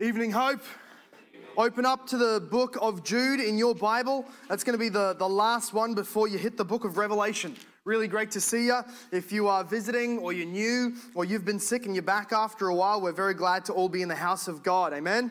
Evening Hope. Open up to the book of Jude in your Bible. That's going to be the, the last one before you hit the book of Revelation. Really great to see you. If you are visiting or you're new or you've been sick and you're back after a while, we're very glad to all be in the house of God. Amen.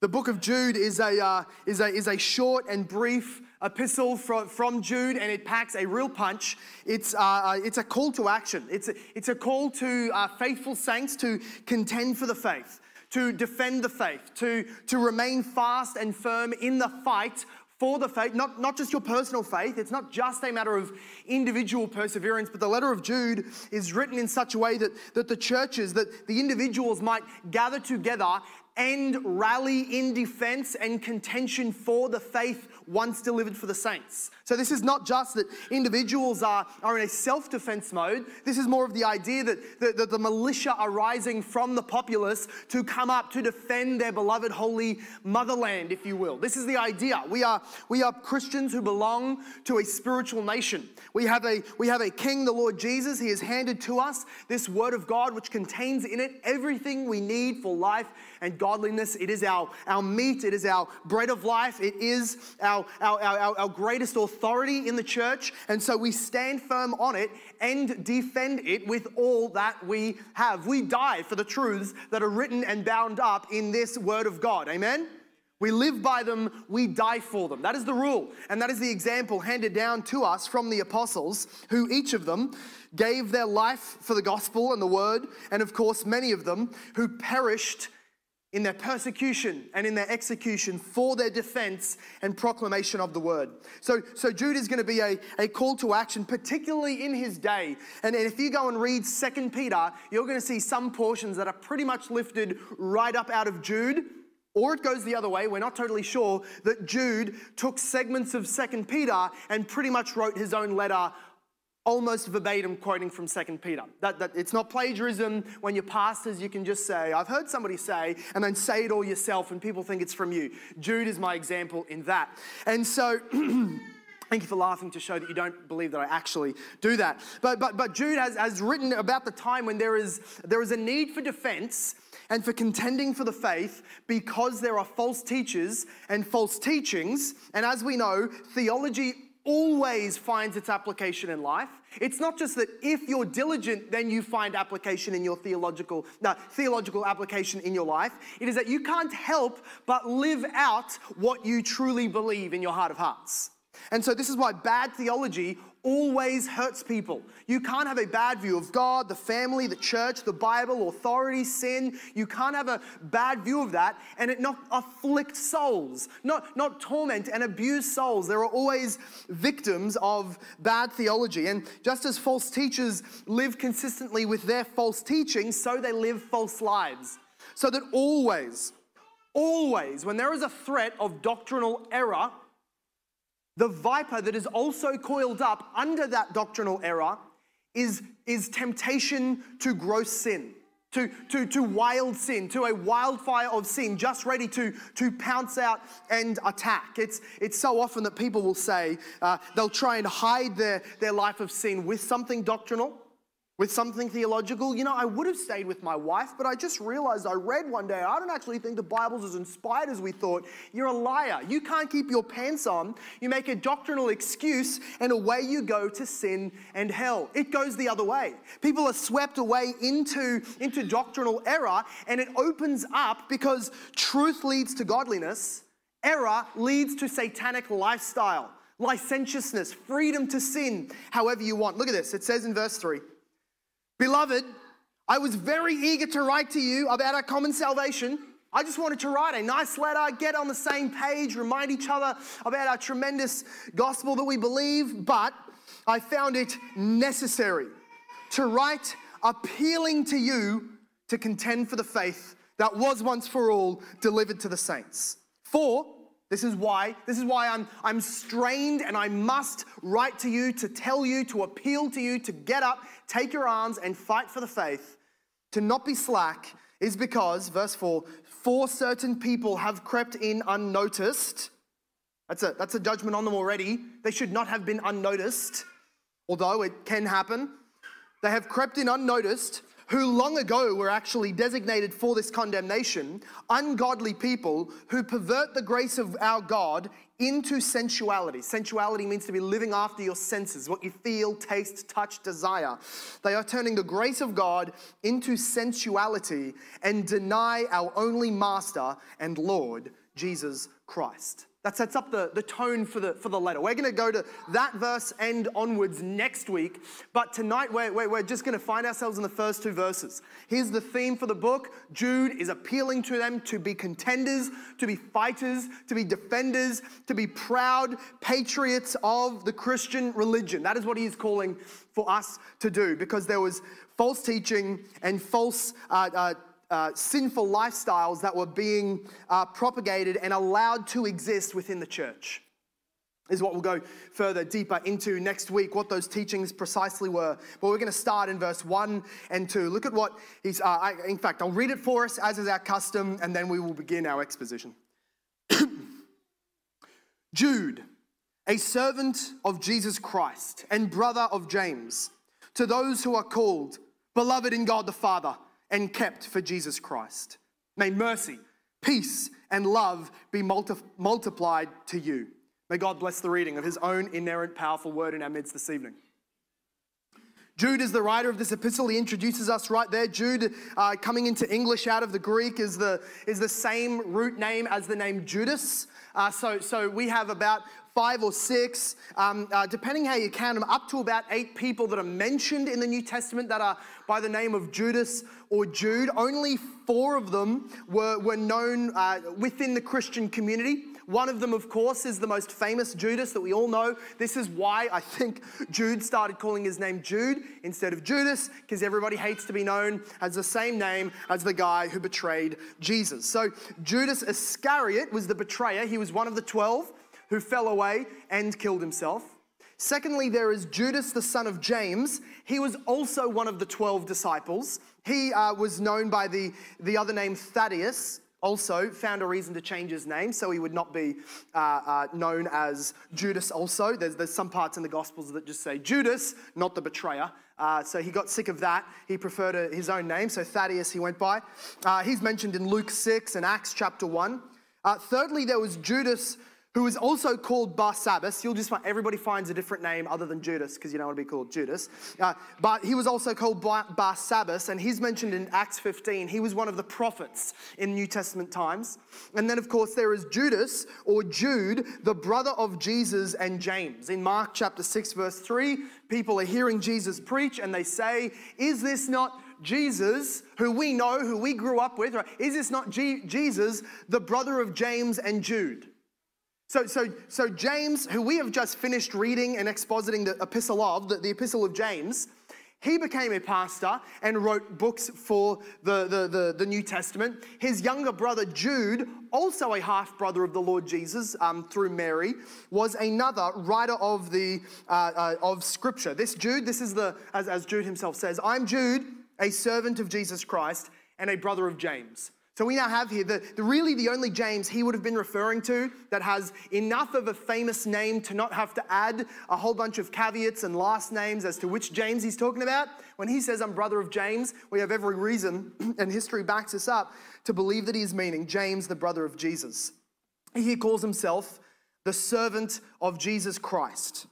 The book of Jude is a, uh, is a, is a short and brief epistle from, from Jude, and it packs a real punch. It's, uh, uh, it's a call to action, it's a, it's a call to uh, faithful saints to contend for the faith, to defend the faith, to, to remain fast and firm in the fight for the faith, not, not just your personal faith. It's not just a matter of individual perseverance, but the letter of Jude is written in such a way that, that the churches, that the individuals might gather together and rally in defense and contention for the faith once delivered for the saints. So, this is not just that individuals are, are in a self defense mode. This is more of the idea that, that, that, the militia are rising from the populace to come up to defend their beloved holy motherland, if you will. This is the idea. We are, we are Christians who belong to a spiritual nation. We have, a, we have a king, the Lord Jesus. He has handed to us this word of God, which contains in it everything we need for life and godliness. It is our, our meat, it is our bread of life, it is our, our, our, our greatest authority in the church. And so we stand firm on it and defend it with all that we have. We die for the truths that are written and bound up in this word of God. Amen? We live by them, we die for them. That is the rule. And that is the example handed down to us from the apostles, who each of them gave their life for the gospel and the word, and of course, many of them who perished in their persecution and in their execution for their defense and proclamation of the word. So, so Jude is going to be a, a call to action, particularly in his day. And if you go and read Second Peter, you're going to see some portions that are pretty much lifted right up out of Jude. Or it goes the other way, we're not totally sure, that Jude took segments of Second Peter and pretty much wrote his own letter almost verbatim quoting from 2 Peter. That, that it's not plagiarism. When you're pastors, you can just say, I've heard somebody say, and then say it all yourself, and people think it's from you. Jude is my example in that. And so, Thank you for laughing to show that you don't believe that I actually do that. But, but, but Jude has, has written about the time when there is, there is a need for defense and for contending for the faith because there are false teachers and false teachings. And as we know, theology always finds its application in life. It's not just that if you're diligent, then you find application in your theological, no, theological application in your life. It is that you can't help but live out what you truly believe in your heart of hearts. And so, this is why bad theology always hurts people. You can't have a bad view of God, the family, the church, the Bible, authority, sin. You can't have a bad view of that and it not afflict souls, not, not torment and abuse souls. There are always victims of bad theology. And just as false teachers live consistently with their false teaching, so they live false lives. So that always, always, when there is a threat of doctrinal error, the viper that is also coiled up under that doctrinal error is, is temptation to gross sin, to, to, to wild sin, to a wildfire of sin, just ready to, to pounce out and attack. It's, it's so often that people will say uh, they'll try and hide their, their life of sin with something doctrinal with something theological. You know, I would have stayed with my wife, but I just realized I read one day, I don't actually think the Bible's as inspired as we thought. You're a liar. You can't keep your pants on. You make a doctrinal excuse, and away you go to sin and hell. It goes the other way. People are swept away into, into doctrinal error, and it opens up because truth leads to godliness, error leads to satanic lifestyle. Licentiousness, freedom to sin however you want. Look at this. It says in verse 3 Beloved, I was very eager to write to you about our common salvation. I just wanted to write a nice letter, get on the same page, remind each other about our tremendous gospel that we believe, but I found it necessary to write appealing to you to contend for the faith that was once for all delivered to the saints. For this is why, this is why I'm, I'm strained and I must write to you to tell you, to appeal to you to get up, take your arms, and fight for the faith. To not be slack is because, verse 4, for certain people have crept in unnoticed. That's a, that's a judgment on them already. They should not have been unnoticed, although it can happen. They have crept in unnoticed, who long ago were actually designated for this condemnation, ungodly people who pervert the grace of our God into sensuality. Sensuality means to be living after your senses, what you feel, taste, touch, desire. They are turning the grace of God into sensuality and deny our only master and Lord, Jesus Christ. That sets up the, the tone for the, for the letter. We're going to go to that verse and onwards next week, but tonight we're, we're, we're just going to find ourselves in the first two verses. Here's the theme for the book Jude is appealing to them to be contenders, to be fighters, to be defenders, to be proud patriots of the Christian religion. That is what he is calling for us to do because there was false teaching and false uh, uh, uh, sinful lifestyles that were being uh, propagated and allowed to exist within the church. Is what we'll go further deeper into next week, what those teachings precisely were. But we're going to start in verse 1 and 2. Look at what he's, uh, I, in fact, I'll read it for us as is our custom, and then we will begin our exposition. Jude, a servant of Jesus Christ and brother of James, to those who are called, beloved in God the Father and kept for Jesus Christ. May mercy, peace, and love be multi- multiplied to you. May God bless the reading of his own inerrant, powerful word in our midst this evening. Jude is the writer of this epistle. He introduces us right there. Jude, uh, coming into English out of the Greek, is the, is the same root name as the name Judas. Uh, so, so we have about five or six, um, uh, depending how you count them, up to about eight people that are mentioned in the New Testament that are by the name of Judas or Jude. Only four of them were, were known uh, within the Christian community. One of them, of course, is the most famous Judas that we all know. This is why I think Jude started calling his name Jude instead of Judas, because everybody hates to be known as the same name as the guy who betrayed Jesus. So Judas Iscariot was the betrayer. He was one of the 12 who fell away and killed himself. Secondly, there is Judas, the son of James. He was also one of the 12 disciples. He uh, was known by the, the other name Thaddeus, also found a reason to change his name so he would not be uh, uh, known as Judas also. There's, there's some parts in the Gospels that just say Judas, not the betrayer. Uh, so he got sick of that. He preferred a, his own name. So Thaddeus he went by. Uh, he's mentioned in Luke 6 and Acts chapter 1. Uh, thirdly, there was Judas who is also called Barsabbas. You'll just find everybody finds a different name other than Judas because you don't want to be called Judas. Uh, but he was also called Bar- Barsabbas, and he's mentioned in Acts 15. He was one of the prophets in New Testament times. And then, of course, there is Judas or Jude, the brother of Jesus and James. In Mark chapter 6, verse 3, people are hearing Jesus preach and they say, Is this not Jesus, who we know, who we grew up with? Right? Is this not G- Jesus, the brother of James and Jude? So, so, so James, who we have just finished reading and expositing the epistle of, the, the epistle of James, he became a pastor and wrote books for the, the, the, the New Testament. His younger brother Jude, also a half brother of the Lord Jesus um, through Mary, was another writer of the uh, uh, of Scripture. This Jude, this is the as, as Jude himself says, I'm Jude, a servant of Jesus Christ and a brother of James. So we now have here the, the, really the only James he would have been referring to that has enough of a famous name to not have to add a whole bunch of caveats and last names as to which James he's talking about. When he says, I'm brother of James, we have every reason, and history backs us up, to believe that he is meaning James, the brother of Jesus. He calls himself the servant of Jesus Christ.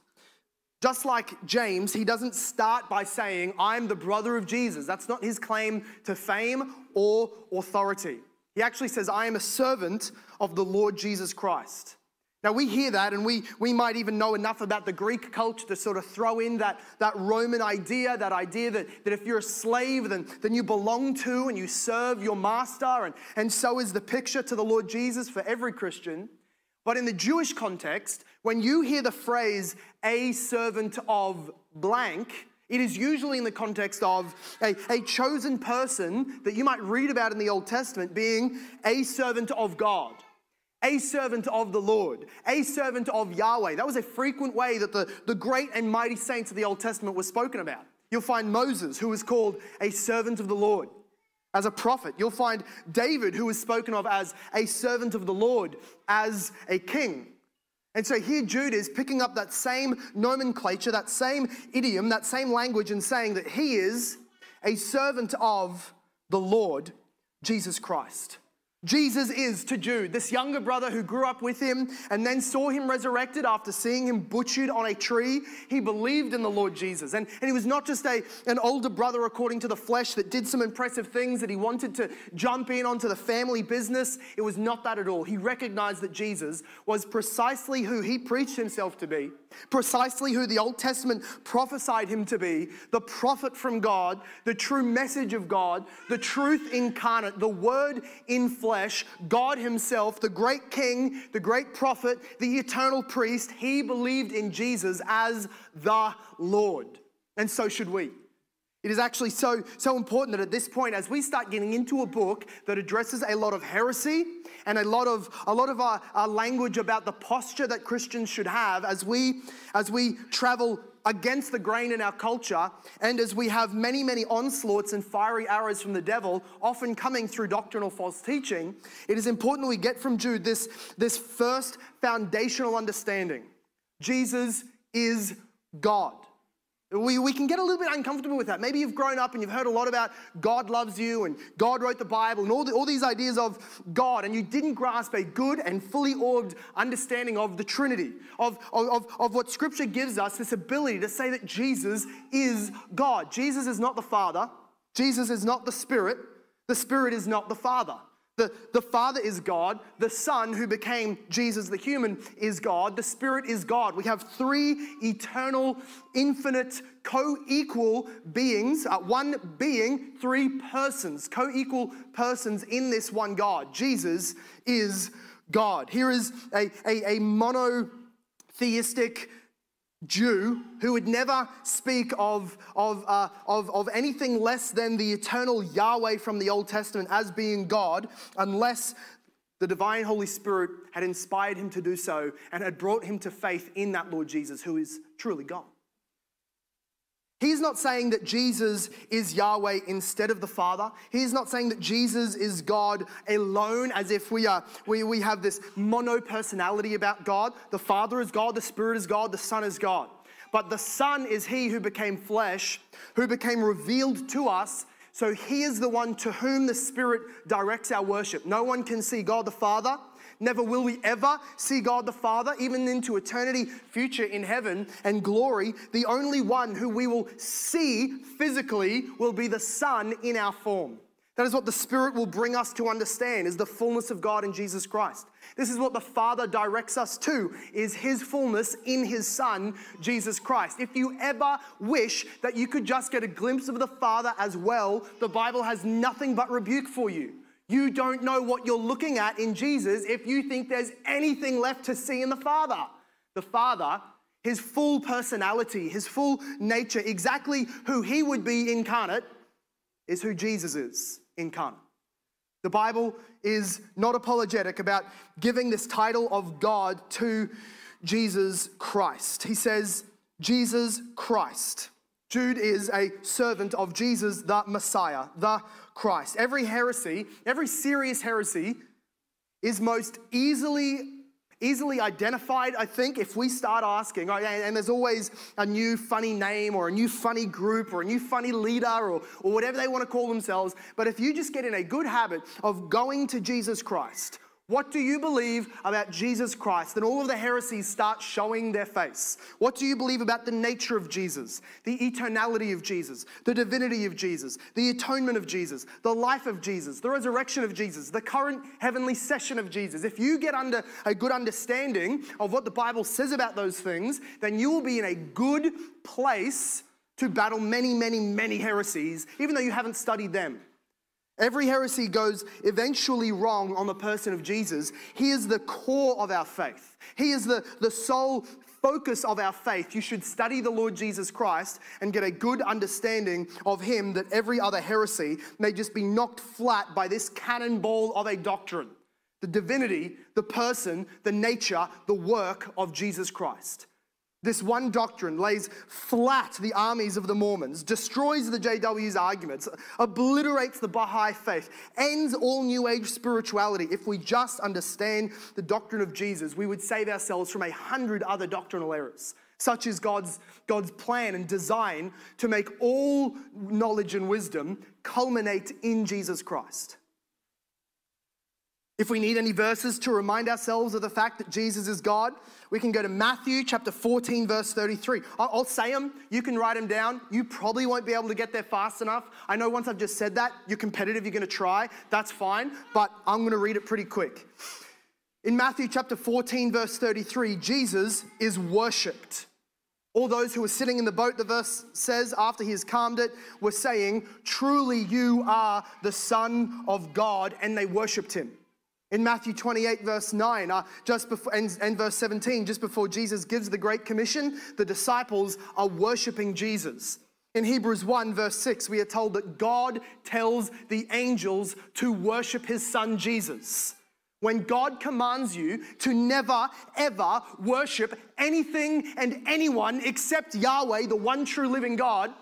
Just like James, he doesn't start by saying, I'm the brother of Jesus. That's not his claim to fame or authority. He actually says, I am a servant of the Lord Jesus Christ. Now, we hear that, and we, we might even know enough about the Greek culture to sort of throw in that, that Roman idea, that idea that, that if you're a slave, then, then you belong to and you serve your master. And, and so is the picture to the Lord Jesus for every Christian. But in the Jewish context, when you hear the phrase, a servant of blank, it is usually in the context of a, a chosen person that you might read about in the Old Testament being a servant of God a servant of the Lord, a servant of Yahweh. That was a frequent way that the, the great and mighty saints of the Old Testament were spoken about. You'll find Moses, who was called a servant of the Lord as a prophet. You'll find David, who is spoken of as a servant of the Lord, as a king. And so here Jude is picking up that same nomenclature, that same idiom, that same language, and saying that he is a servant of the Lord Jesus Christ. Jesus is to Jude, this younger brother who grew up with him and then saw him resurrected after seeing him butchered on a tree. He believed in the Lord Jesus. And, and he was not just a, an older brother according to the flesh that did some impressive things that he wanted to jump in onto the family business. It was not that at all. He recognized that Jesus was precisely who he preached himself to be, precisely who the Old Testament prophesied him to be the prophet from God, the true message of God, the truth incarnate, the word in flesh flesh, God Himself, the great King, the great prophet, the eternal priest, He believed in Jesus as the Lord. And so should we. It is actually so, so important that at this point, as we start getting into a book that addresses a lot of heresy and a lot of, a lot of our, our language about the posture that Christians should have, as we, as we travel against the grain in our culture, and as we have many, many onslaughts and fiery arrows from the devil, often coming through doctrinal false teaching, it is important we get from Jude this, this first foundational understanding Jesus is God. We, we can get a little bit uncomfortable with that. Maybe you've grown up and you've heard a lot about God loves you and God wrote the Bible and all, the, all these ideas of God, and you didn't grasp a good and fully orbed understanding of the Trinity, of, of, of what Scripture gives us this ability to say that Jesus is God. Jesus is not the Father, Jesus is not the Spirit, the Spirit is not the Father. The, the Father is God. The Son, who became Jesus the human, is God. The Spirit is God. We have three eternal, infinite, co equal beings. Uh, one being, three persons, co equal persons in this one God. Jesus is God. Here is a, a, a monotheistic Jew who would never speak of, of, uh, of, of anything less than the eternal Yahweh from the Old Testament as being God, unless the divine Holy Spirit had inspired him to do so and had brought him to faith in that Lord Jesus, who is truly God. He's not saying that Jesus is Yahweh instead of the Father. He's not saying that Jesus is God alone, as if we are we, we have this mono personality about God. The Father is God, the Spirit is God, the Son is God. But the Son is He who became flesh, who became revealed to us. So He is the one to whom the Spirit directs our worship. No one can see God the Father Never will we ever see God the Father, even into eternity future in heaven and glory. The only one who we will see physically will be the Son in our form. That is what the Spirit will bring us to understand is the fullness of God in Jesus Christ. This is what the Father directs us to is his fullness in his Son Jesus Christ. If you ever wish that you could just get a glimpse of the Father as well, the Bible has nothing but rebuke for you. You don't know what you're looking at in Jesus if you think there's anything left to see in the Father. The Father, his full personality, his full nature, exactly who he would be incarnate, is who Jesus is incarnate. The Bible is not apologetic about giving this title of God to Jesus Christ. He says, Jesus Christ. Jude is a servant of Jesus, the Messiah, the Christ. Every heresy, every serious heresy, is most easily easily identified, I think, if we start asking, and there's always a new funny name or a new funny group or a new funny leader or, or whatever they want to call themselves. But if you just get in a good habit of going to Jesus Christ what do you believe about Jesus Christ? Then all of the heresies start showing their face. What do you believe about the nature of Jesus, the eternality of Jesus, the divinity of Jesus, the atonement of Jesus, the life of Jesus, the resurrection of Jesus, the current heavenly session of Jesus? If you get under a good understanding of what the Bible says about those things, then you will be in a good place to battle many, many, many heresies, even though you haven't studied them. Every heresy goes eventually wrong on the person of Jesus. He is the core of our faith. He is the, the sole focus of our faith. You should study the Lord Jesus Christ and get a good understanding of Him that every other heresy may just be knocked flat by this cannonball of a doctrine the divinity, the person, the nature, the work of Jesus Christ. This one doctrine lays flat the armies of the Mormons, destroys the JW's arguments, obliterates the Baha'i faith, ends all New Age spirituality. If we just understand the doctrine of Jesus, we would save ourselves from a hundred other doctrinal errors. Such is God's, God's plan and design to make all knowledge and wisdom culminate in Jesus Christ. If we need any verses to remind ourselves of the fact that Jesus is God, we can go to Matthew chapter 14, verse 33. I'll say them, you can write them down. You probably won't be able to get there fast enough. I know once I've just said that, you're competitive, you're gonna try, that's fine, but I'm gonna read it pretty quick. In Matthew chapter 14, verse 33, Jesus is worshipped. All those who were sitting in the boat, the verse says, after he has calmed it, were saying, Truly you are the Son of God, and they worshipped him. In Matthew 28, verse 9, uh, just before, and, and verse 17, just before Jesus gives the Great Commission, the disciples are worshiping Jesus. In Hebrews 1, verse 6, we are told that God tells the angels to worship his son Jesus. When God commands you to never, ever worship anything and anyone except Yahweh, the one true living God,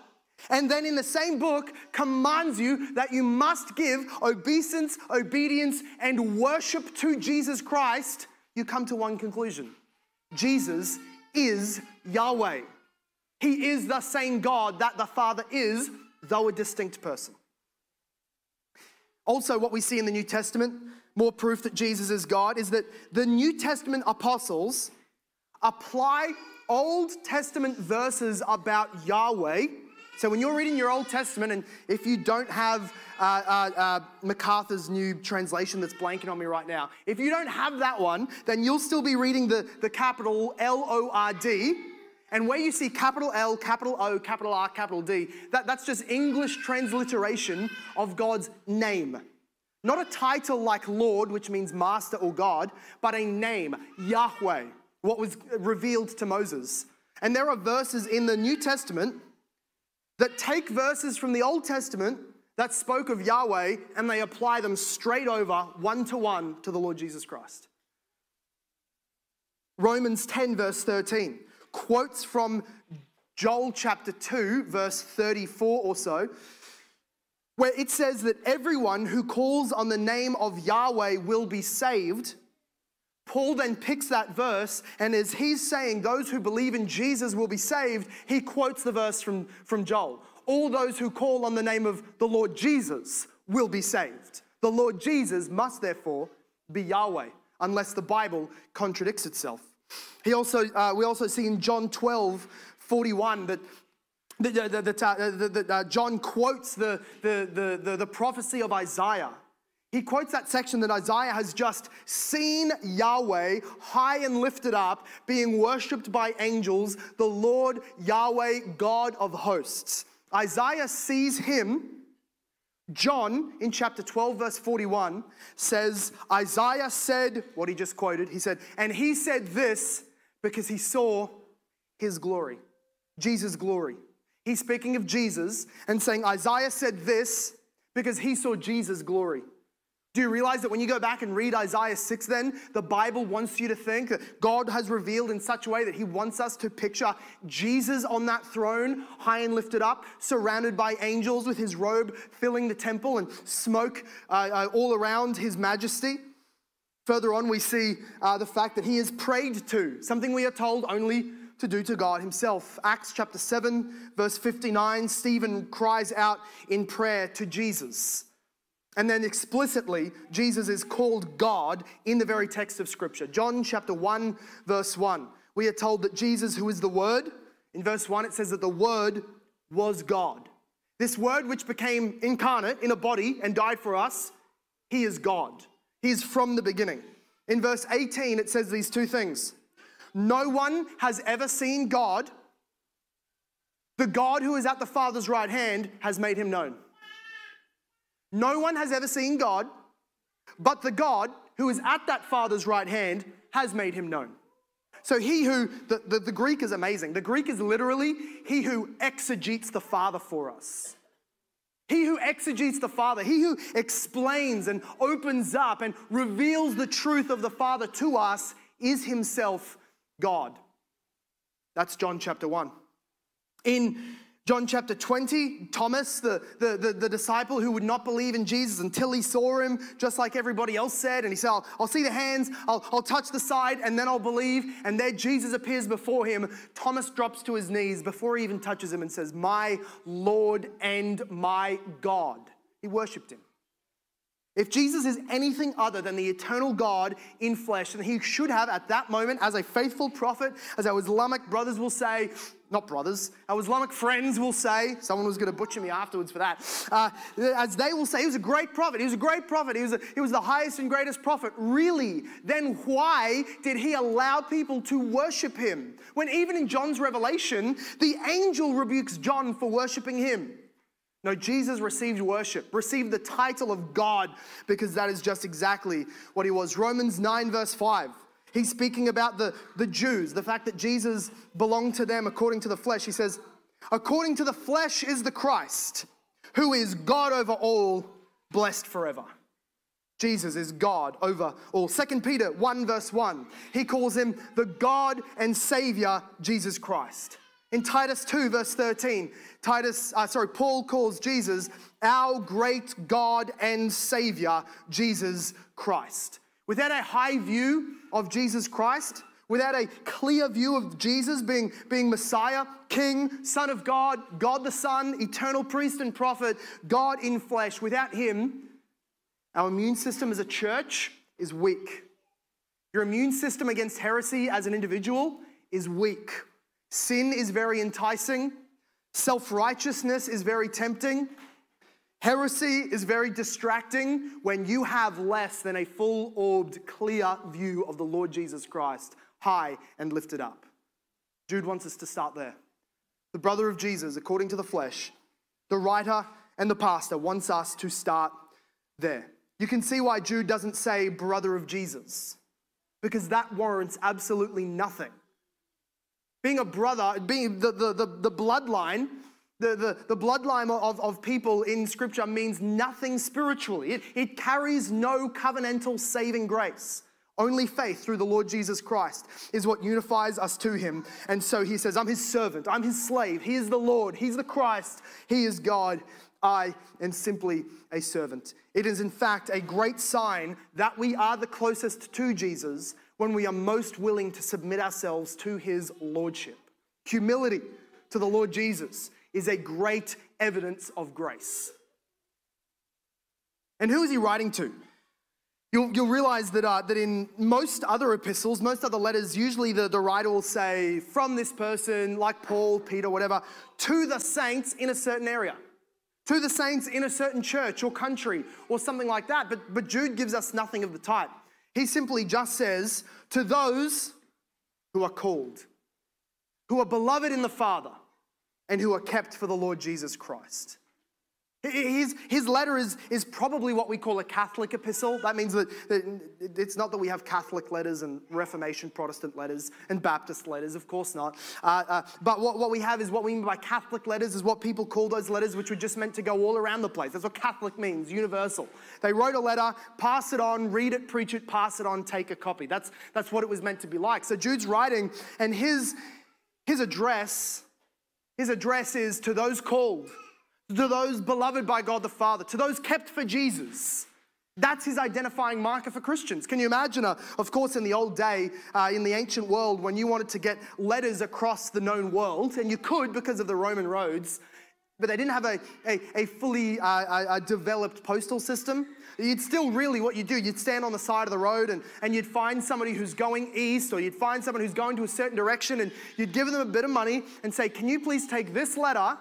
and then in the same book commands you that you must give obeisance, obedience, and worship to Jesus Christ, you come to one conclusion Jesus is Yahweh. He is the same God that the Father is, though a distinct person. Also, what we see in the New Testament, more proof that Jesus is God, is that the New Testament apostles apply Old Testament verses about Yahweh so when you're reading your Old Testament, and if you don't have uh, uh, uh, MacArthur's new translation that's blanking on me right now, if you don't have that one, then you'll still be reading the, the capital L O R D. And where you see capital L, capital O, capital R, capital D, that, that's just English transliteration of God's name. Not a title like Lord, which means master or God, but a name, Yahweh, what was revealed to Moses. And there are verses in the New Testament that take verses from the Old Testament that spoke of Yahweh and they apply them straight over, one to one, to the Lord Jesus Christ. Romans 10, verse 13, quotes from Joel chapter 2, verse 34 or so, where it says that everyone who calls on the name of Yahweh will be saved. Paul then picks that verse, and as he's saying those who believe in Jesus will be saved, he quotes the verse from, from Joel. All those who call on the name of the Lord Jesus will be saved. The Lord Jesus must therefore be Yahweh, unless the Bible contradicts itself. He also, uh, we also see in John 12, 41 that that, that, uh, that uh, John quotes the, the, the, the prophecy of Isaiah he quotes that section that Isaiah has just seen Yahweh high and lifted up, being worshipped by angels, the Lord Yahweh, God of hosts. Isaiah sees him. John, in chapter 12, verse 41, says, Isaiah said what he just quoted. He said, and he said this because he saw his glory, Jesus' glory. He's speaking of Jesus and saying, Isaiah said this because he saw Jesus' glory. Do you realize that when you go back and read Isaiah 6, then the Bible wants you to think that God has revealed in such a way that He wants us to picture Jesus on that throne, high and lifted up, surrounded by angels with His robe filling the temple and smoke uh, uh, all around His majesty? Further on, we see uh, the fact that He is prayed to, something we are told only to do to God Himself. Acts chapter 7, verse 59, Stephen cries out in prayer to Jesus. And then explicitly, Jesus is called God in the very text of Scripture. John chapter 1, verse 1. We are told that Jesus, who is the Word, in verse 1, it says that the Word was God. This Word, which became incarnate in a body and died for us, He is God. He is from the beginning. In verse 18, it says these two things No one has ever seen God. The God who is at the Father's right hand has made him known. No one has ever seen God, but the God who is at that Father's right hand has made him known. So he who, the, the, the, Greek is amazing. The Greek is literally he who exegetes the Father for us. He who exegetes the Father, he who explains and opens up and reveals the truth of the Father to us is himself God. That's John chapter 1. In John chapter 20, Thomas, the, the, the, the, disciple who would not believe in Jesus until he saw him, just like everybody else said. And he said, I'll, I'll see the hands, I'll, I'll touch the side, and then I'll believe. And there Jesus appears before him. Thomas drops to his knees before he even touches him and says, My Lord and my God. He worshiped him. If Jesus is anything other than the eternal God in flesh, then he should have at that moment, as a faithful prophet, as our Islamic brothers will say, not brothers, our Islamic friends will say, someone was going to butcher me afterwards for that, uh, as they will say, he was a great prophet, he was a great prophet, he was, a, he was the highest and greatest prophet. Really? Then why did he allow people to worship him? When even in John's revelation, the angel rebukes John for worshiping him. No, Jesus received worship, received the title of God because that is just exactly what he was. Romans 9, verse 5. He's speaking about the, the Jews, the fact that Jesus belonged to them according to the flesh. He says, According to the flesh is the Christ, who is God over all, blessed forever. Jesus is God over all. 2 Peter 1, verse 1, he calls him the God and Savior, Jesus Christ. In Titus 2, verse 13, Titus, uh, sorry, Paul calls Jesus our great God and Savior, Jesus Christ. Without a high view of Jesus Christ, without a clear view of Jesus being, being Messiah, King, Son of God, God the Son, eternal priest and prophet, God in flesh, without Him, our immune system as a church is weak. Your immune system against heresy as an individual is weak. Sin is very enticing. Self righteousness is very tempting. Heresy is very distracting when you have less than a full orbed, clear view of the Lord Jesus Christ, high and lifted up. Jude wants us to start there. The brother of Jesus, according to the flesh, the writer and the pastor wants us to start there. You can see why Jude doesn't say brother of Jesus, because that warrants absolutely nothing. Being a brother, being the, the, the, the bloodline, the, the, the bloodline of, of people in Scripture means nothing spiritually. It, it carries no covenantal saving grace. Only faith through the Lord Jesus Christ is what unifies us to Him. And so He says, I'm His servant, I'm His slave, He is the Lord, He's the Christ, He is God. I am simply a servant. It is, in fact, a great sign that we are the closest to Jesus when we are most willing to submit ourselves to his lordship. Humility to the Lord Jesus is a great evidence of grace. And who is he writing to? You'll, you'll realize that, uh, that in most other epistles, most other letters, usually the, the writer will say, from this person, like Paul, Peter, whatever, to the saints in a certain area, to the saints in a certain church or country or something like that. But, but Jude gives us nothing of the type. He simply just says, To those who are called, who are beloved in the Father, and who are kept for the Lord Jesus Christ. His, his letter is, is probably what we call a Catholic epistle. That means that, that it's not that we have Catholic letters and Reformation Protestant letters and Baptist letters, of course not. Uh, uh, but what, what we have is what we mean by Catholic letters is what people call those letters, which were just meant to go all around the place. That's what Catholic means, universal. They wrote a letter, pass it on, read it, preach it, pass it on, take a copy. That's, that's what it was meant to be like. So Jude's writing, and his, his address, his address is to those called to those beloved by God the Father, to those kept for Jesus. That's his identifying marker for Christians. Can you imagine, uh, of course, in the old day, uh, in the ancient world, when you wanted to get letters across the known world, and you could because of the Roman roads, but they didn't have a, a, a fully uh, a developed postal system. You'd still really, what you do, you'd stand on the side of the road and, and you'd find somebody who's going east or you'd find someone who's going to a certain direction and you'd give them a bit of money and say, Can you please take this letter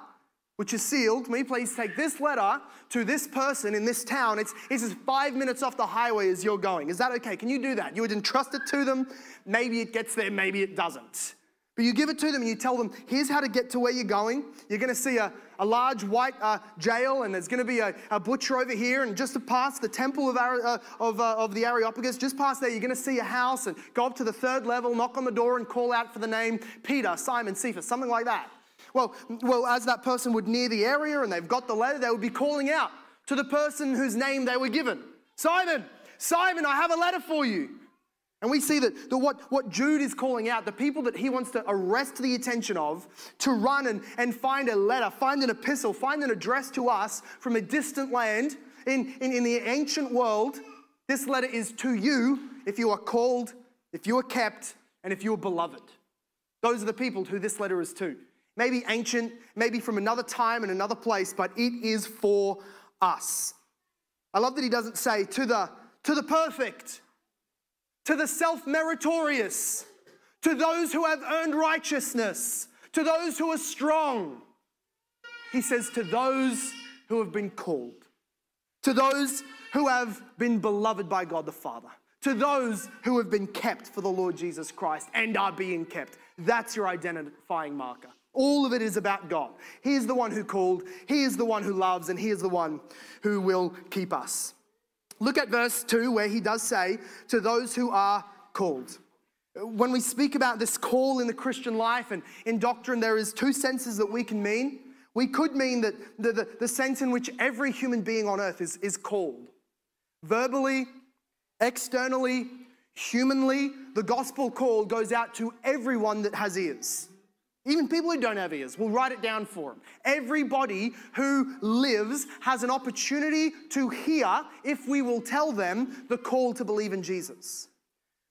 which is sealed. Me, please take this letter to this person in this town. It's, it's just five minutes off the highway as you're going. Is that okay? Can you do that? You would entrust it to them. Maybe it gets there, maybe it doesn't. But you give it to them and you tell them, here's how to get to where you're going. You're going to see a, a large white uh, jail, and there's going to be a, a, butcher over here. And just to pass the temple of, uh, of, uh, of the Areopagus, just past there, you're going to see a house and go up to the third level, knock on the door, and call out for the name Peter, Simon, Cephas, something like that. Well, well, as that person would near the area and they've got the letter, they would be calling out to the person whose name they were given Simon, Simon, I have a letter for you. And we see that, that what, what Jude is calling out, the people that he wants to arrest the attention of, to run and, and find a letter, find an epistle, find an address to us from a distant land in, in, in the ancient world. This letter is to you if you are called, if you are kept, and if you are beloved. Those are the people who this letter is to. Maybe ancient, maybe from another time and another place, but it is for us. I love that he doesn't say to the to the perfect to the self meritorious, to those who have earned righteousness, to those who are strong. He says, to those who have been called, to those who have been beloved by God the Father, to those who have been kept for the Lord Jesus Christ and are being kept. That's your identifying marker. All of it is about God. He is the one who called, He is the one who loves, and He is the one who will keep us. Look at verse 2 where he does say, to those who are called. When we speak about this call in the Christian life and in doctrine, there is two senses that we can mean. We could mean that the, the, the sense in which every human being on earth is, is called. Verbally, externally, humanly, the gospel call goes out to everyone that has ears. Even people who don't have ears, we'll write it down for them. Everybody who lives has an opportunity to hear, if we will tell them, the call to believe in Jesus.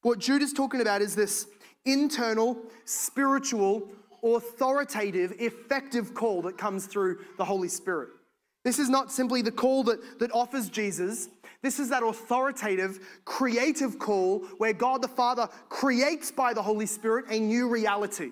What Jude is talking about is this internal, spiritual, authoritative, effective call that comes through the Holy Spirit. This is not simply the call that, that offers Jesus. This is that authoritative, creative call where God the Father creates by the Holy Spirit a new reality.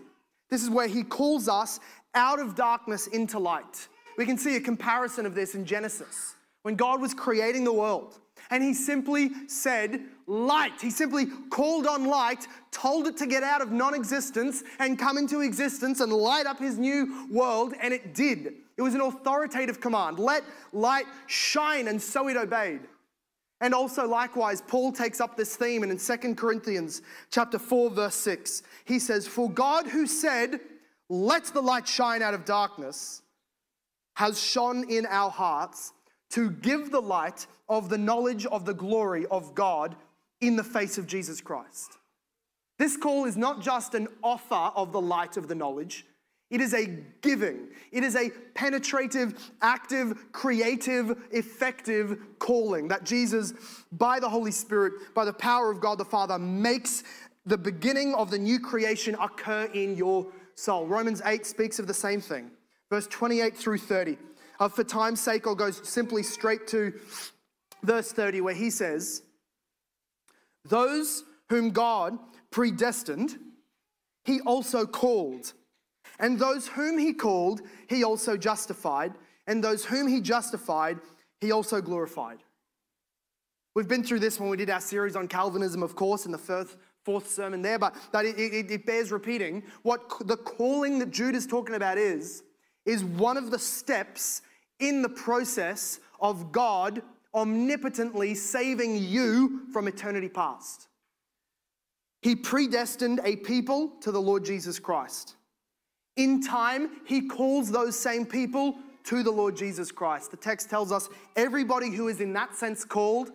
This is where he calls us out of darkness into light. We can see a comparison of this in Genesis when God was creating the world. And he simply said, Light. He simply called on light, told it to get out of non existence and come into existence and light up his new world, and it did. It was an authoritative command. Let light shine, and so it obeyed. And also likewise, Paul takes up this theme and in 2 Corinthians chapter 4 verse 6, he says, "For God who said, let the light shine out of darkness, has shone in our hearts to give the light of the knowledge of the glory of God in the face of Jesus Christ." This call is not just an offer of the light of the knowledge, it is a giving. It is a penetrative, active, creative, effective calling that Jesus, by the Holy Spirit, by the power of God the Father, makes the beginning of the new creation occur in your soul. Romans 8 speaks of the same thing. Verse 28 through 30. Uh, for time's sake, I'll go simply straight to verse 30, where he says, Those whom God predestined, he also called. And those whom he called, he also justified. And those whom he justified, he also glorified. We've been through this when we did our series on Calvinism, of course, in the first, fourth sermon there, but, but it, it, it bears repeating. What the calling that Jude is talking about is, is one of the steps in the process of God omnipotently saving you from eternity past. He predestined a people to the Lord Jesus Christ. In time, he calls those same people to the Lord Jesus Christ. The text tells us everybody who is in that sense called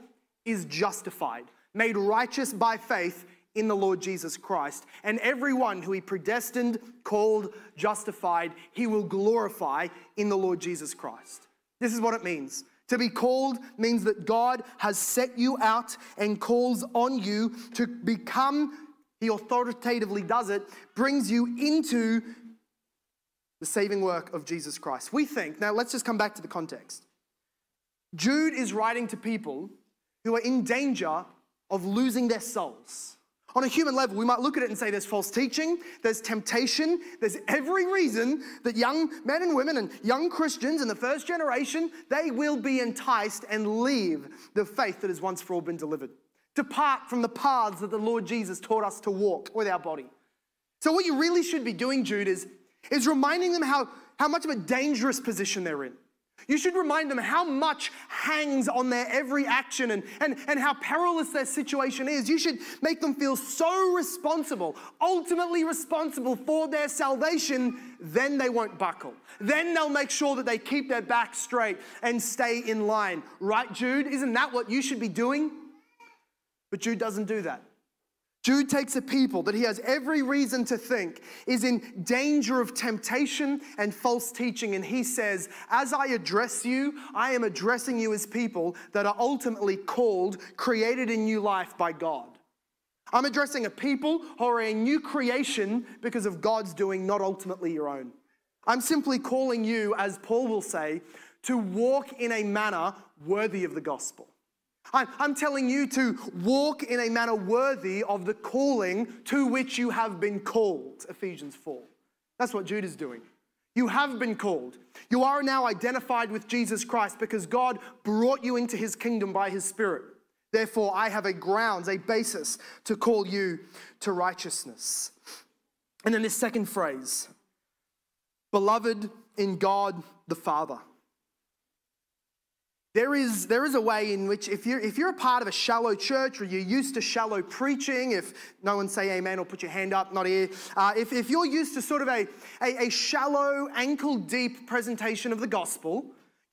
is justified, made righteous by faith in the Lord Jesus Christ. And everyone who he predestined, called, justified, he will glorify in the Lord Jesus Christ. This is what it means. To be called means that God has set you out and calls on you to become, he authoritatively does it, brings you into the saving work of Jesus Christ. We think, now let's just come back to the context. Jude is writing to people who are in danger of losing their souls. On a human level, we might look at it and say there's false teaching, there's temptation, there's every reason that young men and women and young Christians in the first generation, they will be enticed and leave the faith that has once for all been delivered. Depart from the paths that the Lord Jesus taught us to walk with our body. So, what you really should be doing, Jude, is is reminding them how, how much of a dangerous position they're in. You should remind them how much hangs on their every action and, and, and how perilous their situation is. You should make them feel so responsible, ultimately responsible for their salvation, then they won't buckle. Then they'll make sure that they keep their back straight and stay in line. Right, Jude? Isn't that what you should be doing? But Jude doesn't do that. Jude takes a people that he has every reason to think is in danger of temptation and false teaching, and he says, As I address you, I am addressing you as people that are ultimately called, created in new life by God. I'm addressing a people who are a new creation because of God's doing, not ultimately your own. I'm simply calling you, as Paul will say, to walk in a manner worthy of the gospel. I'm telling you to walk in a manner worthy of the calling to which you have been called. Ephesians 4. That's what Jude is doing. You have been called. You are now identified with Jesus Christ because God brought you into his kingdom by his Spirit. Therefore, I have a grounds, a basis to call you to righteousness. And then this second phrase, beloved in God the Father. There is, there is a way in which, if you're, if you're a part of a shallow church or you're used to shallow preaching, if no one say amen or put your hand up, not here, uh, if, if you're used to sort of a, a, a shallow, ankle deep presentation of the gospel,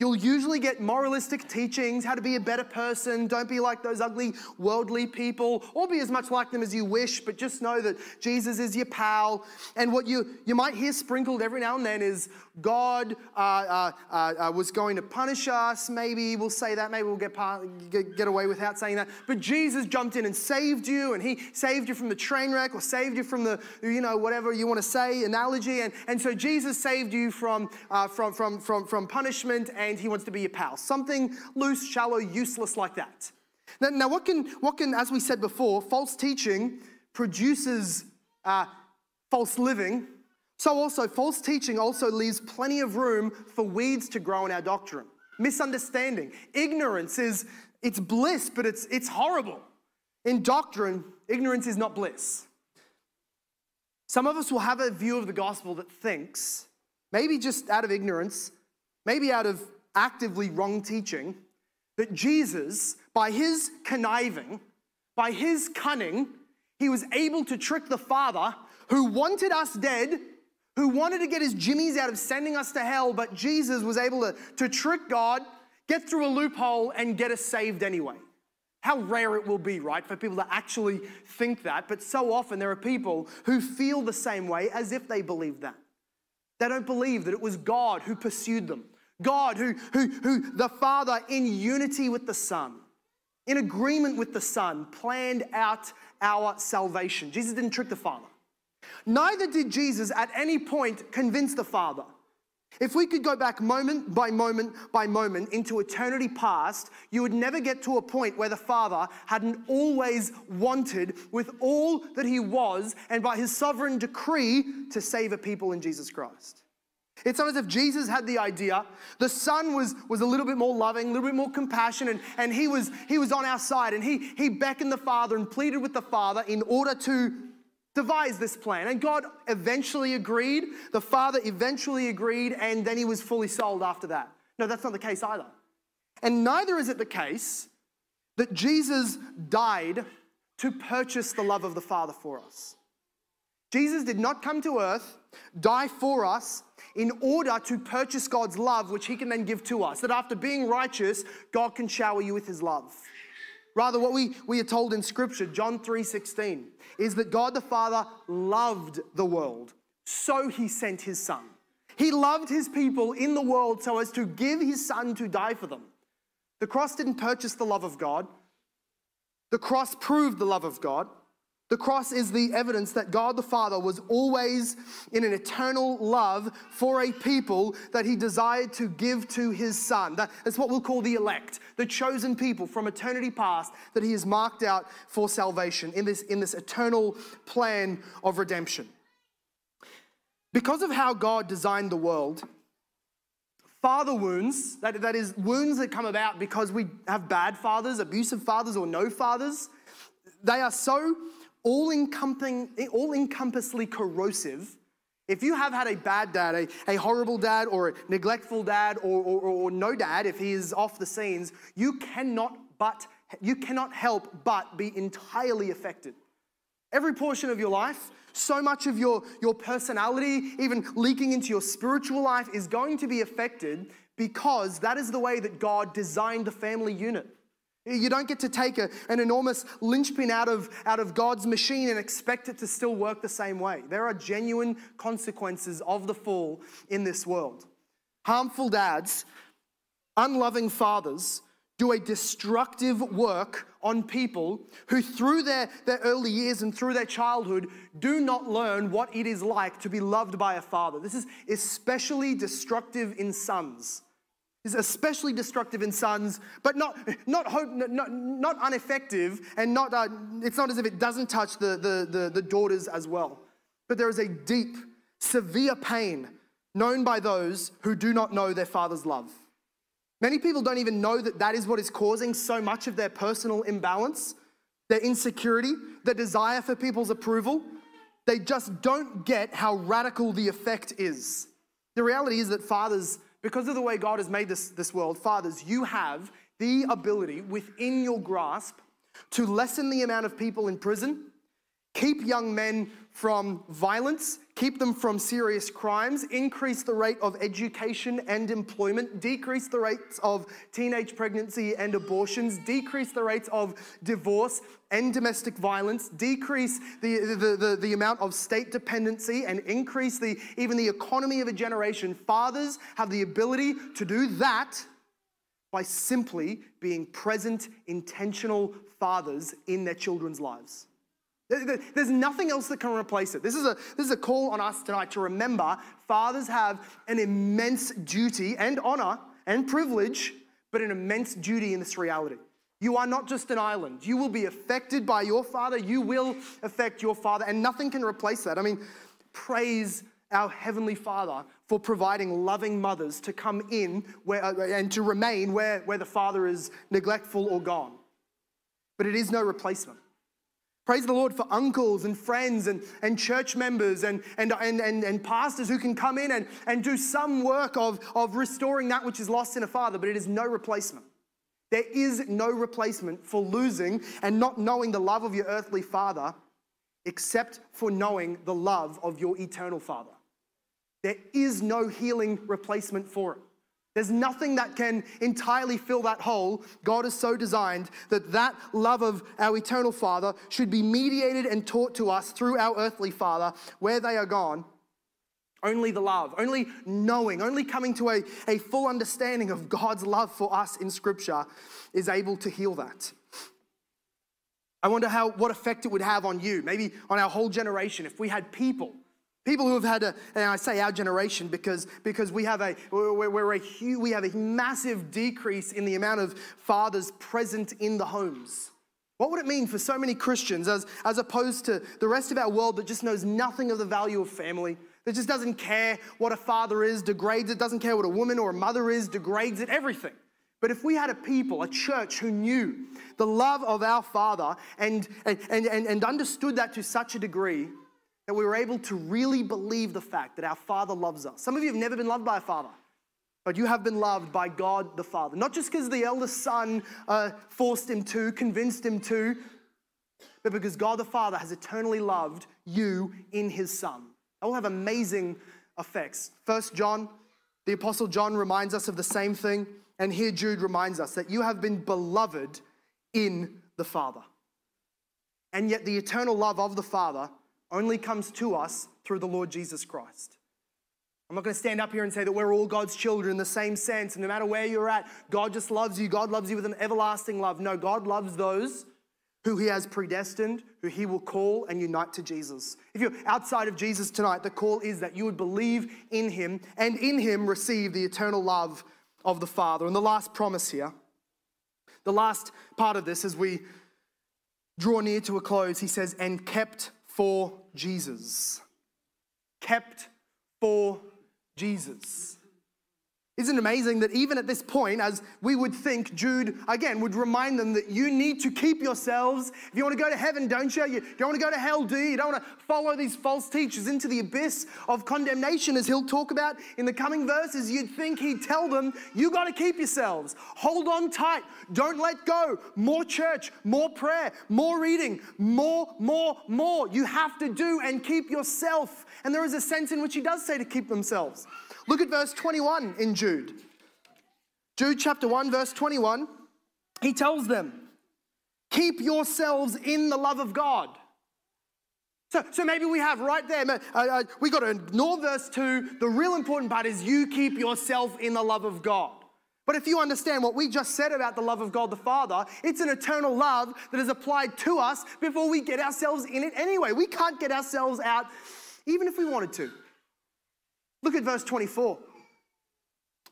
You'll usually get moralistic teachings, how to be a better person, don't be like those ugly worldly people, or be as much like them as you wish, but just know that Jesus is your pal. And what you, you might hear sprinkled every now and then is God uh, uh, uh, uh was going to punish us. Maybe we'll say that, maybe we'll get, get, get away without saying that. But Jesus jumped in and saved you, and he saved you from the train wreck or saved you from the, you know, whatever you want to say, analogy. And, and so Jesus saved you from, uh, from, from, from, from punishment and he wants to be your pal. Something loose, shallow, useless like that. Now, now what, can, what can, as we said before, false teaching produces uh, false living. So also, false teaching also leaves plenty of room for weeds to grow in our doctrine. Misunderstanding. Ignorance is, it's bliss, but it's, it's horrible. In doctrine, ignorance is not bliss. Some of us will have a view of the gospel that thinks, maybe just out of ignorance, maybe out of actively wrong teaching, that Jesus, by his conniving, by his cunning, he was able to trick the Father who wanted us dead, who wanted to get his jimmies out of sending us to hell, but Jesus was able to, to trick God, get through a loophole, and get us saved anyway. How rare it will be, right, for people to actually think that, but so often there are people who feel the same way as if they believe that. They don't believe that it was God who pursued them. God, who, who, who the Father, in unity with the Son, in agreement with the Son, planned out our salvation. Jesus didn't trick the Father. Neither did Jesus at any point convince the Father. If we could go back moment by moment by moment into eternity past, you would never get to a point where the Father hadn't always wanted, with all that He was, and by His sovereign decree, to save a people in Jesus Christ. It's almost as if Jesus had the idea. The son was, was a little bit more loving, a little bit more compassionate, and, and he, was, he was on our side. And he, he beckoned the Father and pleaded with the Father in order to devise this plan. And God eventually agreed. The Father eventually agreed, and then he was fully sold after that. No, that's not the case either. And neither is it the case that Jesus died to purchase the love of the Father for us. Jesus did not come to earth, die for us, in order to purchase God's love, which He can then give to us. That after being righteous, God can shower you with His love. Rather, what we, we are told in Scripture, John 3:16, is that God the Father loved the world, so He sent His Son. He loved His people in the world so as to give His Son to die for them. The cross didn't purchase the love of God. The cross proved the love of God. The cross is the evidence that God the Father was always in an eternal love for a people that he desired to give to his Son. That's what we'll call the elect, the chosen people from eternity past that he has marked out for salvation in this, in this eternal plan of redemption. Because of how God designed the world, father wounds, that, that is, wounds that come about because we have bad fathers, abusive fathers, or no fathers, they are so all encompassing, all encompassingly corrosive. If you have had a bad dad, a, a horrible dad, or a neglectful dad, or, or, or no dad, if he is off the scenes, you cannot but you cannot help but be entirely affected. Every portion of your life, so much of your, your personality, even leaking into your spiritual life, is going to be affected because that is the way that God designed the family unit. You don't get to take a, an enormous linchpin out of, out of God's machine and expect it to still work the same way. There are genuine consequences of the fall in this world. Harmful dads, unloving fathers, do a destructive work on people who, through their, their early years and through their childhood, do not learn what it is like to be loved by a father. This is especially destructive in sons. Is especially destructive in sons, but not, not, hope, not, not ineffective, and not, uh, it's not as if it doesn't touch the, the, the, the daughters as well. But there is a deep, severe pain known by those who do not know their father's love. Many people don't even know that that is what is causing so much of their personal imbalance, their insecurity, their desire for people's approval. They just don't get how radical the effect is. The reality is that fathers, because of the way God has made this, this world, fathers, you have the ability within your grasp to lessen the amount of people in prison, keep young men from violence, keep them from serious crimes, increase the rate of education and employment, decrease the rates of teenage pregnancy and abortions, decrease the rates of divorce and domestic violence, decrease the, the, the, the, amount of state dependency, and increase the, even the economy of a generation. Fathers have the ability to do that by simply being present, intentional fathers in their children's lives. There's nothing else that can replace it. This is, a, this is a call on us tonight to remember fathers have an immense duty and honor and privilege, but an immense duty in this reality. You are not just an island. You will be affected by your father. You will affect your father, and nothing can replace that. I mean, praise our Heavenly Father for providing loving mothers to come in where, uh, and to remain where, where the father is neglectful or gone. But it is no replacement. Praise the Lord for uncles and friends and, and church members and, and, and, and, and pastors who can come in and, and do some work of, of restoring that which is lost in a father, but it is no replacement. There is no replacement for losing and not knowing the love of your earthly father except for knowing the love of your eternal father. There is no healing replacement for it. There's nothing that can entirely fill that hole. God is so designed that that love of our eternal Father should be mediated and taught to us through our earthly Father where they are gone. Only the love, only knowing, only coming to a, a full understanding of God's love for us in Scripture is able to heal that. I wonder how, what effect it would have on you, maybe on our whole generation, if we had people People who have had a, and I say our generation because, because we, have a, we're, we're a we have a massive decrease in the amount of fathers present in the homes. What would it mean for so many Christians as, as opposed to the rest of our world that just knows nothing of the value of family, that just doesn't care what a father is, degrades it, doesn't care what a woman or a mother is, degrades it, everything. But if we had a people, a church who knew the love of our Father and, and, and, and understood that to such a degree that we were able to really believe the fact that our Father loves us. Some of you have never been loved by a father, but you have been loved by God the Father. Not just because the eldest son uh, forced him to, convinced him to, but because God the Father has eternally loved you in his Son. That will have amazing effects. First John, the Apostle John reminds us of the same thing, and here Jude reminds us that you have been beloved in the Father. And yet, the eternal love of the Father only comes to us through the Lord Jesus Christ. I'm not going to stand up here and say that we're all God's children in the same sense, and no matter where you're at, God just loves you. God loves you with an everlasting love. No, God loves those who He has predestined, who He will call and unite to Jesus. If you're outside of Jesus tonight, the call is that you would believe in Him and in Him receive the eternal love of the Father. And the last promise here, the last part of this as we draw near to a close, He says, and kept for Jesus. Kept for Jesus. Isn't it amazing that even at this point, as we would think, Jude again would remind them that you need to keep yourselves. If you want to go to heaven, don't you? You don't want to go to hell, do you? You don't want to follow these false teachers into the abyss of condemnation, as he'll talk about in the coming verses. You'd think he'd tell them, you got to keep yourselves. Hold on tight. Don't let go. More church, more prayer, more reading, more, more, more. You have to do and keep yourself. And there is a sense in which he does say to keep themselves. Look at verse 21 in Jude. Jude chapter 1, verse 21. he tells them, keep yourselves in the love of God. So, so maybe we have right there, uh, uh, we got to ignore verse 2. The real important part is you keep yourself in the love of God. But if you understand what we just said about the love of God the Father, it's an eternal love that is applied to us before we get ourselves in it anyway. We can't get ourselves out even if we wanted to. Look at verse 24.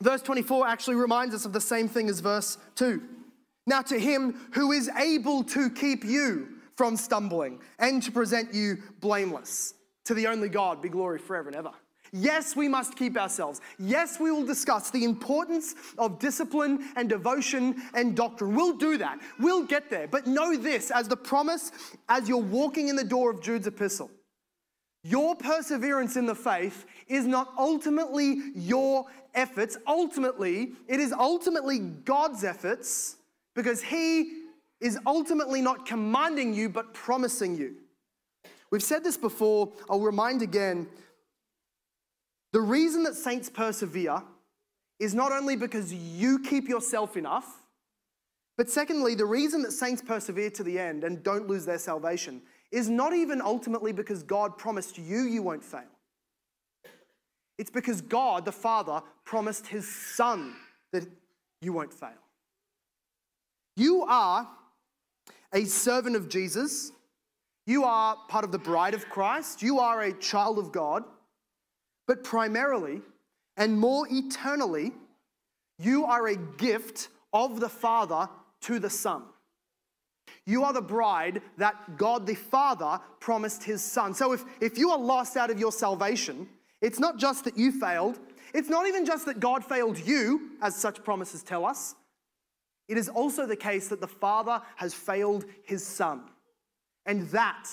Verse 24 actually reminds us of the same thing as verse 2. Now, to him who is able to keep you from stumbling and to present you blameless, to the only God be glory forever and ever. Yes, we must keep ourselves. Yes, we will discuss the importance of discipline and devotion and doctrine. We'll do that. We'll get there. But know this as the promise, as you're walking in the door of Jude's epistle, your perseverance in the faith is not ultimately your efforts. Ultimately, it is ultimately God's efforts because He is ultimately not commanding you but promising you. We've said this before, I'll remind again the reason that saints persevere is not only because you keep yourself enough, but secondly, the reason that saints persevere to the end and don't lose their salvation is not even ultimately because God promised you you won't fail. It's because God, the Father, promised His Son that you won't fail. You are a servant of Jesus. You are part of the bride of Christ. You are a child of God. But primarily and more eternally, you are a gift of the Father to the Son. You are the bride that God the Father promised his Son. So if, if you are lost out of your salvation, it's not just that you failed, it's not even just that God failed you, as such promises tell us. It is also the case that the Father has failed his Son. And that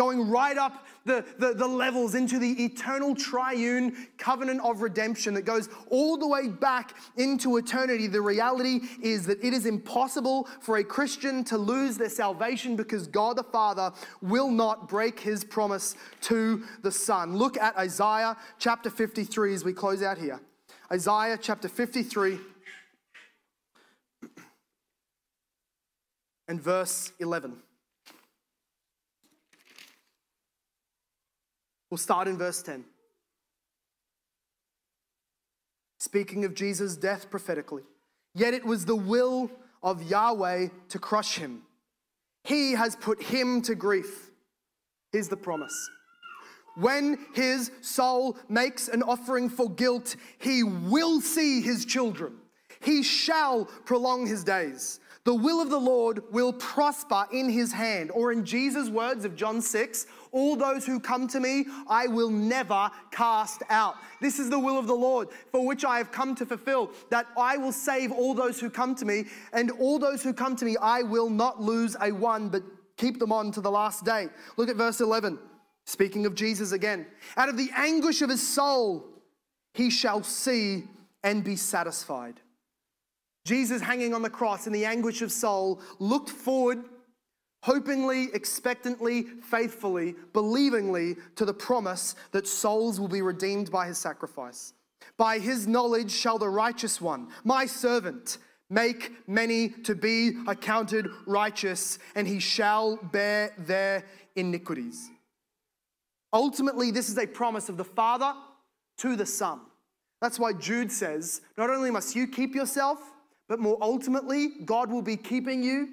going right up the, the, the, levels into the eternal triune covenant of redemption that goes all the way back into eternity. The reality is that it is impossible for a Christian to lose their salvation because God the Father will not break his promise to the Son. Look at Isaiah chapter 53 as we close out here. Isaiah chapter 53 and verse 11. We'll start in verse 10. Speaking of Jesus' death prophetically, yet it was the will of Yahweh to crush him. He has put him to grief. Here's the promise. When his soul makes an offering for guilt, he will see his children. He shall prolong his days. The will of the Lord will prosper in his hand. Or in Jesus' words of John 6, all those who come to me, I will never cast out. This is the will of the Lord, for which I have come to fulfill, that I will save all those who come to me, and all those who come to me, I will not lose a one, but keep them on to the last day. Look at verse 11. Speaking of Jesus again, out of the anguish of his soul, he shall see and be satisfied. Jesus hanging on the cross in the anguish of soul looked forward hopingly, expectantly, faithfully, believingly to the promise that souls will be redeemed by his sacrifice. By his knowledge shall the righteous one, my servant, make many to be accounted righteous, and he shall bear their iniquities. Ultimately, this is a promise of the Father to the Son. That's why Jude says, not only must you keep yourself, but more ultimately, God will be keeping you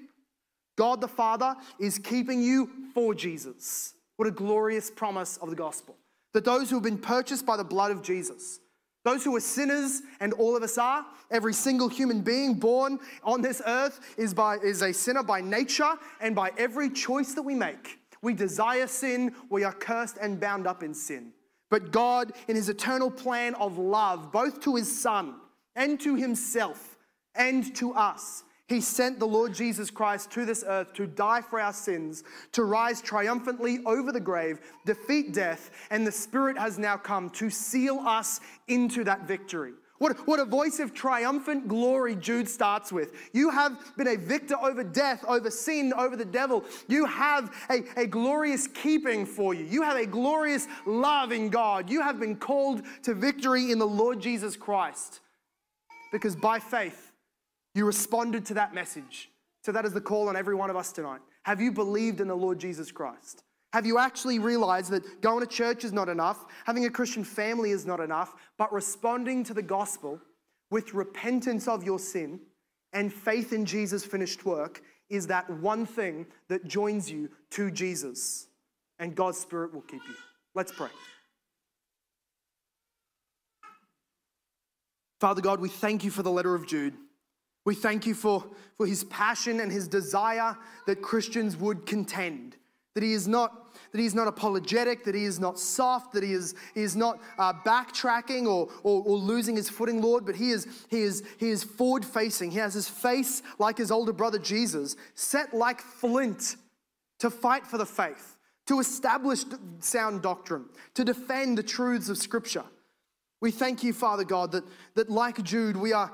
God the Father is keeping you for Jesus. What a glorious promise of the gospel. That those who have been purchased by the blood of Jesus, those who are sinners, and all of us are, every single human being born on this earth is, by, is a sinner by nature and by every choice that we make. We desire sin, we are cursed and bound up in sin. But God, in his eternal plan of love, both to his Son and to himself and to us, he sent the Lord Jesus Christ to this earth to die for our sins, to rise triumphantly over the grave, defeat death, and the Spirit has now come to seal us into that victory. What, what a voice of triumphant glory Jude starts with. You have been a victor over death, over sin, over the devil. You have a, a glorious keeping for you. You have a glorious love in God. You have been called to victory in the Lord Jesus Christ. Because by faith, you responded to that message So that is the call on every one of us tonight. Have you believed in the Lord Jesus Christ? Have you actually realized that going to church is not enough, having a Christian family is not enough, but responding to the gospel with repentance of your sin and faith in Jesus' finished work is that one thing that joins you to Jesus? And God's Spirit will keep you. Let's pray. Father God, we thank you for the letter of Jude. We thank you for, for his passion and his desire that Christians would contend, that he is not that he is not apologetic, that he is not soft, that he is, he is not uh, backtracking or, or, or, losing his footing, Lord, but he is, he, is, he is forward facing. He has his face like his older brother Jesus, set like flint to fight for the faith, to establish sound doctrine, to defend the truths of Scripture. We thank you, Father God, that, that like Jude, we are,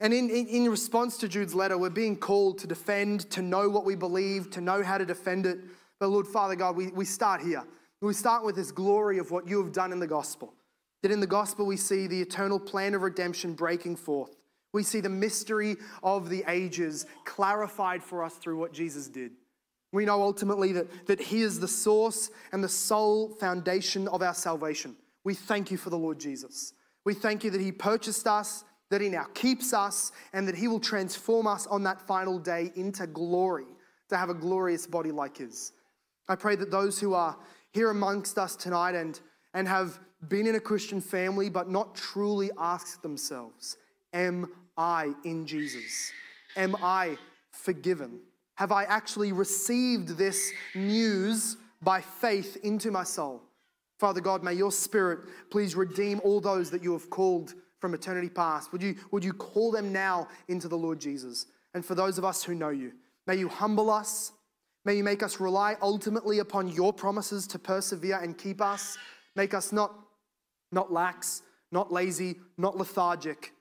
and in, in, in response to Jude's letter, we're being called to defend, to know what we believe, to know how to defend it. But Lord, Father God, we, we start here. We start with this glory of what you have done in the gospel. That in the gospel we see the eternal plan of redemption breaking forth. We see the mystery of the ages clarified for us through what Jesus did. We know ultimately that, that He is the source and the sole foundation of our salvation. We thank you for the Lord Jesus. We thank you that He purchased us, that He now keeps us, and that He will transform us on that final day into glory, to have a glorious body like His. I pray that those who are here amongst us tonight and, and have been in a Christian family but not truly asked themselves, Am I in Jesus? Am I forgiven? Have I actually received this news by faith into my soul? Father God, may your spirit please redeem all those that you have called from eternity past. Would you, would you call them now into the Lord Jesus? And for those of us who know you, may you humble us. May you make us rely ultimately upon your promises to persevere and keep us. Make us not, not lax, not lazy, not lethargic,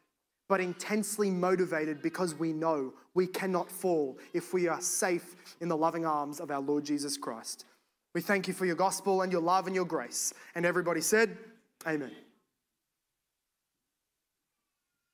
but intensely motivated because we know we cannot fall if we are safe in the loving arms of our Lord Jesus Christ. We thank you for your gospel and your love and your grace. And everybody said, Amen.